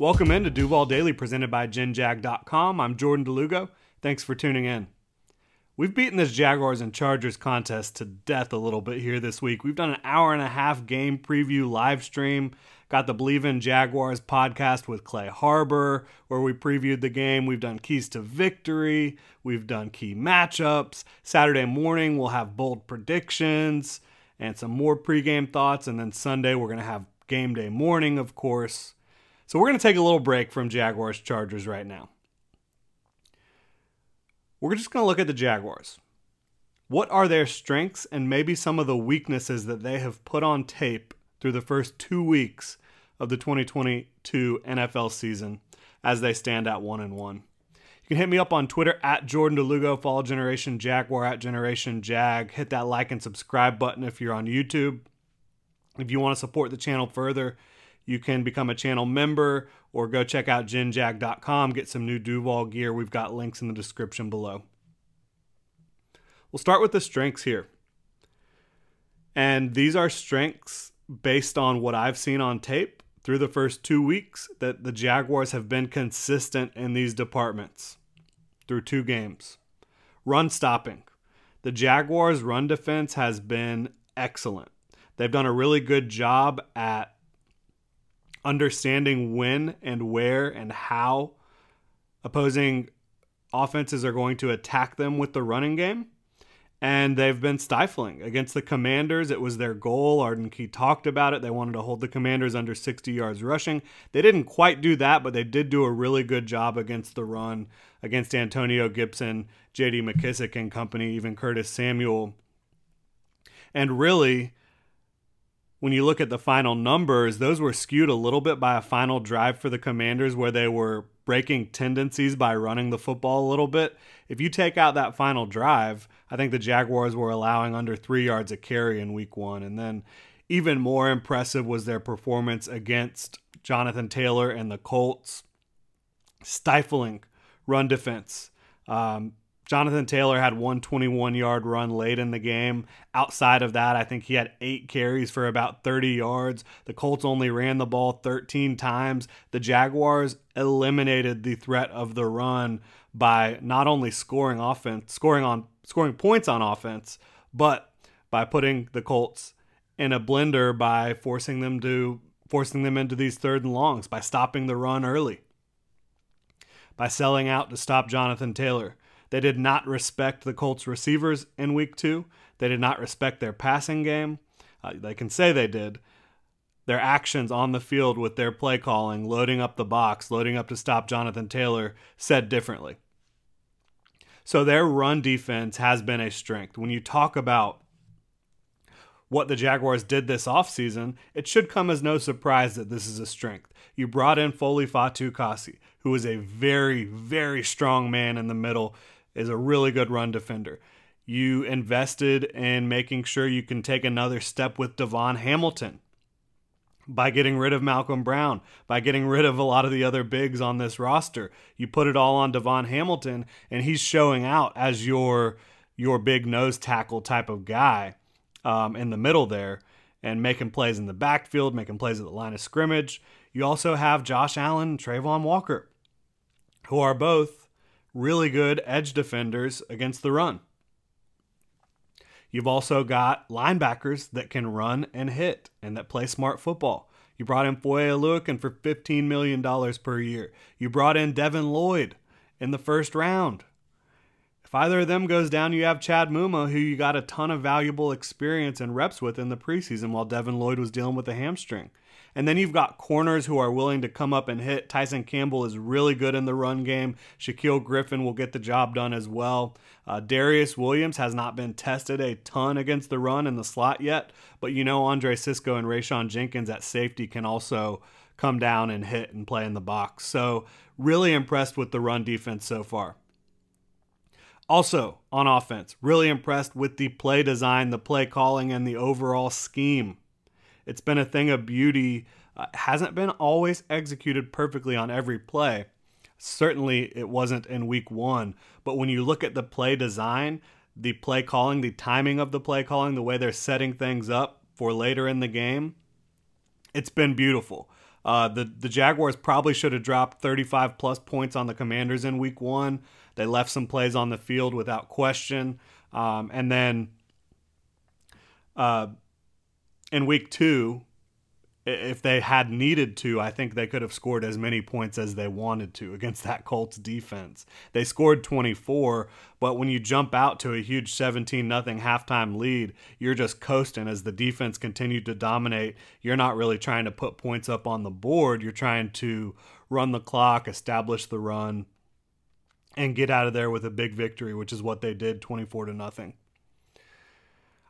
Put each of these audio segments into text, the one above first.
Welcome into Duval Daily presented by GenJag.com. I'm Jordan de Lugo. Thanks for tuning in. We've beaten this Jaguars and Chargers contest to death a little bit here this week. We've done an hour and a half game preview live stream. Got the Believe in Jaguars podcast with Clay Harbor, where we previewed the game. We've done keys to victory. We've done key matchups. Saturday morning, we'll have bold predictions and some more pregame thoughts. And then Sunday, we're going to have game day morning, of course. So we're going to take a little break from Jaguars Chargers right now. We're just going to look at the Jaguars. What are their strengths and maybe some of the weaknesses that they have put on tape through the first two weeks of the 2022 NFL season as they stand at one and one? You can hit me up on Twitter at Jordan DeLugo, follow Generation Jaguar at Generation Jag. Hit that like and subscribe button if you're on YouTube. If you want to support the channel further, you can become a channel member or go check out genjag.com, get some new Duval gear. We've got links in the description below. We'll start with the strengths here. And these are strengths based on what I've seen on tape through the first two weeks that the Jaguars have been consistent in these departments through two games. Run stopping. The Jaguars' run defense has been excellent. They've done a really good job at understanding when and where and how opposing offenses are going to attack them with the running game. And they've been stifling against the Commanders. It was their goal. Arden Key talked about it. They wanted to hold the Commanders under 60 yards rushing. They didn't quite do that, but they did do a really good job against the run, against Antonio Gibson, J.D. McKissic and company, even Curtis Samuel. And really, when you look at the final numbers, those were skewed a little bit by a final drive for the Commanders where they were breaking tendencies by running the football a little bit. If you take out that final drive, I think the Jaguars were allowing under three yards a carry in week one. And then even more impressive was their performance against Jonathan Taylor and the Colts, stifling run defense. Um, Jonathan Taylor had one 21 yard run late in the game. Outside of that, I think he had eight carries for about 30 yards. The Colts only ran the ball 13 times. The Jaguars eliminated the threat of the run by not only scoring offense, scoring on scoring points on offense, but by putting the Colts in a blender by forcing them to forcing them into these third and longs by stopping the run early. By selling out to stop Jonathan Taylor they did not respect the Colts receivers in week two. They did not respect their passing game. Uh, they can say they did. Their actions on the field with their play calling, loading up the box, loading up to stop Jonathan Taylor, said differently. So their run defense has been a strength. When you talk about what the Jaguars did this offseason, it should come as no surprise that this is a strength. You brought in Foley Fatukasi, who is a very, very strong man in the middle is a really good run defender. You invested in making sure you can take another step with Davon Hamilton by getting rid of Malcolm Brown, by getting rid of a lot of the other bigs on this roster. You put it all on Davon Hamilton, and he's showing out as your your big nose tackle type of guy um, in the middle there, and making plays in the backfield, making plays at the line of scrimmage. You also have Josh Allen and Travon Walker, who are both really good edge defenders against the run. You've also got linebackers that can run and hit and that play smart football. You brought in Foye Oluokun for $15 million per year. You brought in Devin Lloyd in the first round. If either of them goes down, you have Chad Muma, who you got a ton of valuable experience and reps with in the preseason while Devin Lloyd was dealing with a hamstring. And then you've got corners who are willing to come up and hit. Tyson Campbell is really good in the run game. Shaquill Griffin will get the job done as well. Uh, Darious Williams has not been tested a ton against the run in the slot yet, but you know Andre Cisco and Rayshawn Jenkins at safety can also come down and hit and play in the box. So, really impressed with the run defense so far. Also, on offense, really impressed with the play design, the play calling, and the overall scheme. It's been a thing of beauty. Uh, hasn't been always executed perfectly on every play. Certainly, it wasn't in week one. But when you look at the play design, the play calling, the timing of the play calling, the way they're setting things up for later in the game, it's been beautiful. Uh, the the Jaguars probably should have dropped 35 plus points on the Commanders in Week One. They left some plays on the field without question, um, and then uh, in week two, if they had needed to, I think they could have scored as many points as they wanted to against that Colts defense. They scored 24, but when you jump out to a huge 17 nothing halftime lead, you're just coasting as the defense continued to dominate. You're not really trying to put points up on the board. You're trying to run the clock, establish the run, and get out of there with a big victory, which is what they did 24 to nothing.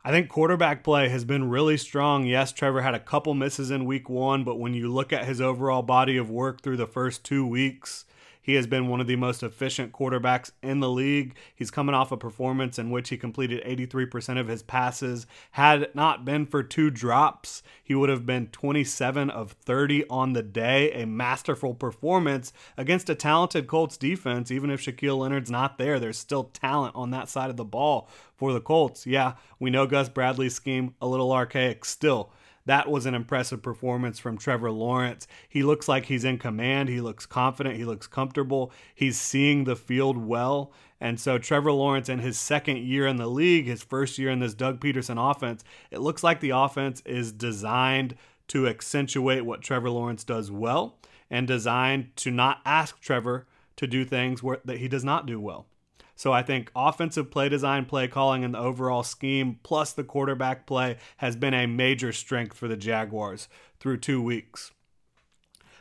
I think quarterback play has been really strong. Yes, Trevor had a couple misses in week one, but when you look at his overall body of work through the first two weeks, he has been one of the most efficient quarterbacks in the league. He's coming off a performance in which he completed 83% of his passes. Had it not been for two drops, he would have been 27 of 30 on the day. A masterful performance against a talented Colts defense. Even if Shaquille Leonard's not there, there's still talent on that side of the ball for the Colts. Yeah, we know Gus Bradley's scheme a little archaic still that was an impressive performance from Trevor Lawrence. He looks like he's in command. He looks confident. He looks comfortable. He's seeing the field well. And so, Trevor Lawrence, in his second year in the league, his first year in this Doug Pederson offense, it looks like the offense is designed to accentuate what Trevor Lawrence does well and designed to not ask Trevor to do things where, that he does not do well. So I think offensive play design, play calling, and the overall scheme, plus the quarterback play, has been a major strength for the Jaguars through two weeks.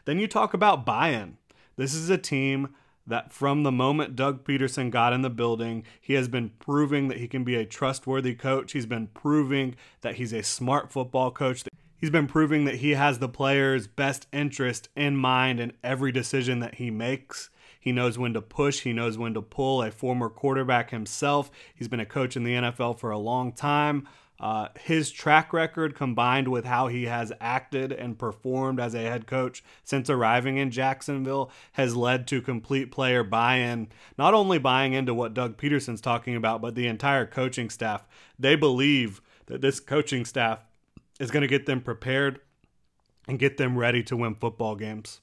Then you talk about buy in. This is a team that from the moment Doug Pederson got in the building, he has been proving that he can be a trustworthy coach. He's been proving that he's a smart football coach. He's been proving that he has the players' best interest in mind in every decision that he makes. He knows when to push, he knows when to pull. A former quarterback himself, he's been a coach in the NFL for a long time. Uh, his track record combined with how he has acted and performed as a head coach since arriving in Jacksonville has led to complete player buy in. Not only buying into what Doug Pederson's talking about, but the entire coaching staff. They believe that this coaching staff is going to get them prepared and get them ready to win football games.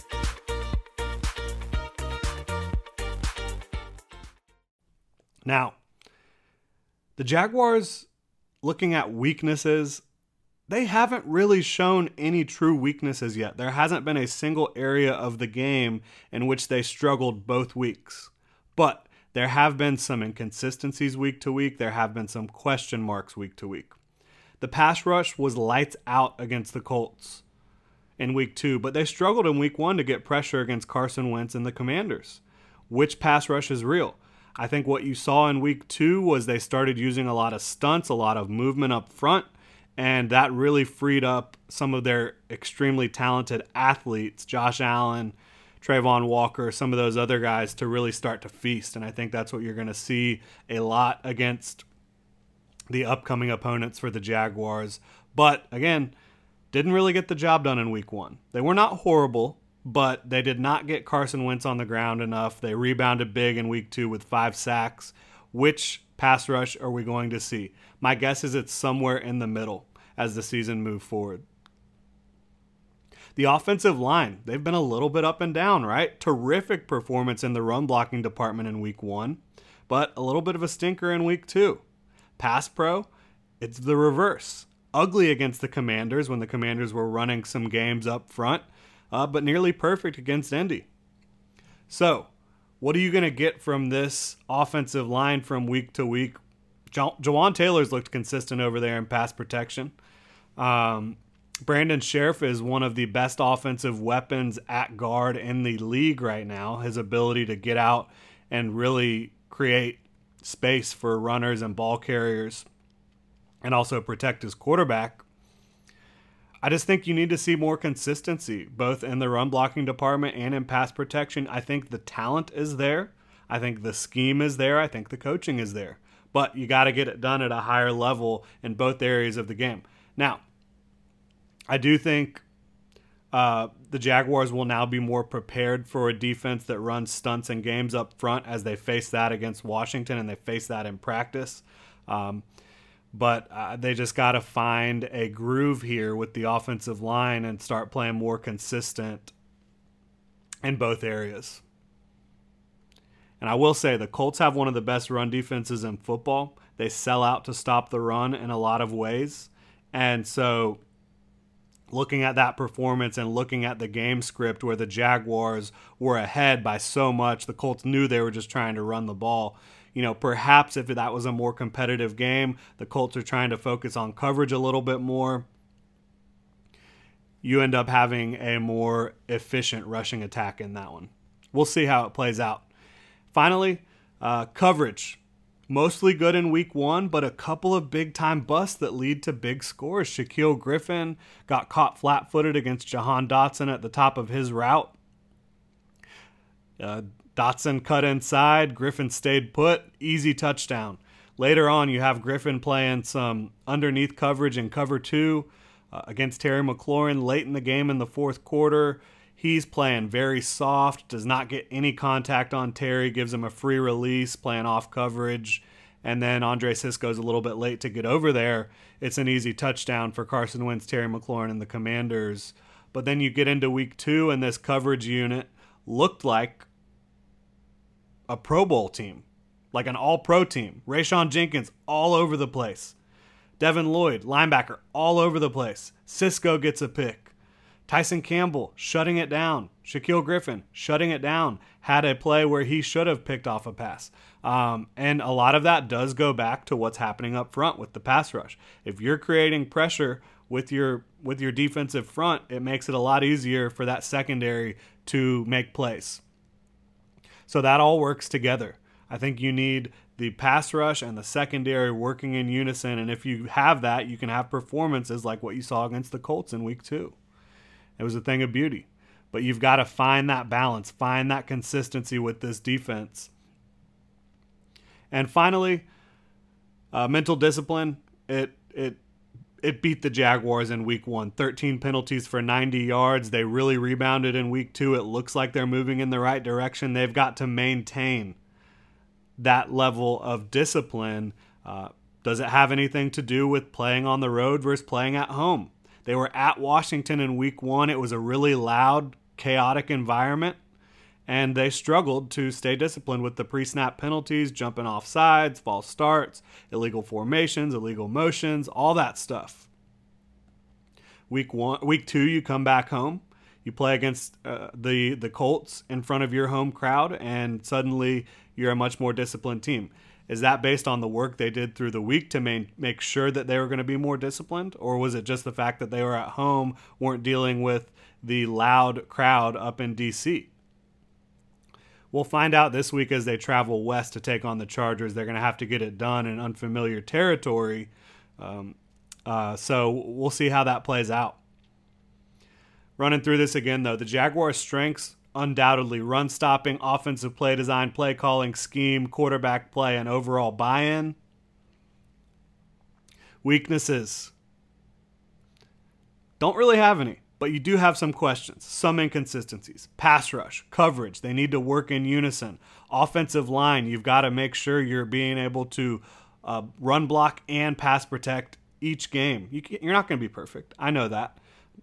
Now, the Jaguars, looking at weaknesses, they haven't really shown any true weaknesses yet. There hasn't been a single area of the game in which they struggled both weeks. But there have been some inconsistencies week to week. There have been some question marks week to week. The pass rush was lights out against the Colts in week two, but they struggled in week one to get pressure against Carson Wentz and the Commanders. Which pass rush is real? I think what you saw in week two was they started using a lot of stunts, a lot of movement up front, and that really freed up some of their extremely talented athletes, Josh Allen, Travon Walker, some of those other guys, to really start to feast. And I think that's what you're going to see a lot against the upcoming opponents for the Jaguars. But again, didn't really get the job done in week one. They were not horrible but they did not get Carson Wentz on the ground enough. They rebounded big in week two with five sacks, which pass rush are we going to see? My guess is it's somewhere in the middle as the season moves forward. The offensive line, they've been a little bit up and down, right? Terrific performance in the run blocking department in week one, but a little bit of a stinker in week two. Pass pro, it's the reverse. Ugly against the Commanders when the Commanders were running some games up front, uh, but nearly perfect against Indy. So, what are you going to get from this offensive line from week to week? Ja- Jawaan Taylor's looked consistent over there in pass protection. Um, Brandon Scherff is one of the best offensive weapons at guard in the league right now. His ability to get out and really create space for runners and ball carriers and also protect his quarterback. I just think you need to see more consistency, both in the run blocking department and in pass protection. I think the talent is there. I think the scheme is there. I think the coaching is there. But you got to get it done at a higher level in both areas of the game. Now, I do think uh, the Jaguars will now be more prepared for a defense that runs stunts and games up front as they face that against Washington and they face that in practice. Um, but uh, they just got to find a groove here with the offensive line and start playing more consistent in both areas. And I will say the Colts have one of the best run defenses in football. They sell out to stop the run in a lot of ways. And so looking at that performance and looking at the game script where the Jaguars were ahead by so much, the Colts knew they were just trying to run the ball you know, perhaps if that was a more competitive game, the Colts are trying to focus on coverage a little bit more. You end up having a more efficient rushing attack in that one. We'll see how it plays out. Finally, uh, coverage. Mostly good in week one, but a couple of big time busts that lead to big scores. Shaquill Griffin got caught flat footed against Jahan Dotson at the top of his route. Uh, Dotson cut inside. Griffin stayed put. Easy touchdown. Later on, you have Griffin playing some underneath coverage in cover two uh, against Terry McLaurin late in the game in the fourth quarter. He's playing very soft, does not get any contact on Terry, gives him a free release, playing off coverage. And then Andre Cisco's a little bit late to get over there. It's an easy touchdown for Carson Wentz, Terry McLaurin, and the Commanders. But then you get into week two, and this coverage unit looked like a Pro Bowl team, like an all pro team. Rayshawn Jenkins all over the place. Devin Lloyd, linebacker, all over the place. Cisco gets a pick. Tyson Campbell shutting it down. Shaquill Griffin shutting it down. Had a play where he should have picked off a pass. Um, and a lot of that does go back to what's happening up front with the pass rush. If you're creating pressure with your with your defensive front, it makes it a lot easier for that secondary to make plays. So that all works together. I think you need the pass rush and the secondary working in unison. And if you have that, you can have performances like what you saw against the Colts in week two. It was a thing of beauty. But you've got to find that balance, find that consistency with this defense. And finally, uh, mental discipline. It it it beat the Jaguars in week one. 13 penalties for 90 yards. They really rebounded in week two. It looks like they're moving in the right direction. They've got to maintain that level of discipline. Uh, does it have anything to do with playing on the road versus playing at home? They were at Washington in week one. It was a really loud, chaotic environment and they struggled to stay disciplined with the pre-snap penalties, jumping off sides, false starts, illegal formations, illegal motions, all that stuff. Week one, week two, you come back home, you play against uh, the the Colts in front of your home crowd, and suddenly you're a much more disciplined team. Is that based on the work they did through the week to main, make sure that they were going to be more disciplined, or was it just the fact that they were at home, weren't dealing with the loud crowd up in DC? We'll find out this week as they travel west to take on the Chargers. They're going to have to get it done in unfamiliar territory. Um, uh, so we'll see how that plays out. Running through this again, though, the Jaguars' strengths undoubtedly run stopping, offensive play design, play calling, scheme, quarterback play, and overall buy in. Weaknesses don't really have any. But you do have some questions, some inconsistencies. Pass rush, coverage, they need to work in unison. Offensive line, you've got to make sure you're being able to uh, run block and pass protect each game. You, you're not going to be perfect. I know that.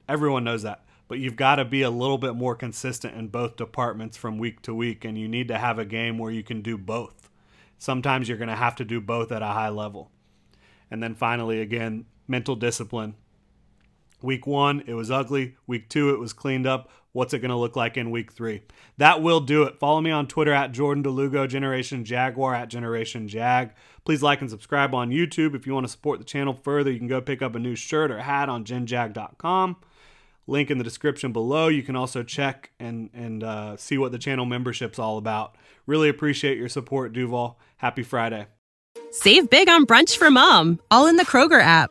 Everyone knows that. But you've got to be a little bit more consistent in both departments from week to week, and you need to have a game where you can do both. Sometimes you're going to have to do both at a high level. And then finally, again, mental discipline. Week one, it was ugly. Week two, it was cleaned up. What's it going to look like in week three? That will do it. Follow me on Twitter at Jordan DeLugo, Generation Jaguar at Generation Jag. Please like and subscribe on YouTube. If you want to support the channel further, you can go pick up a new shirt or hat on genjag.com. Link in the description below. You can also check and and uh, see what the channel membership's all about. Really appreciate your support, Duval. Happy Friday. Save big on brunch for mom, all in the Kroger app.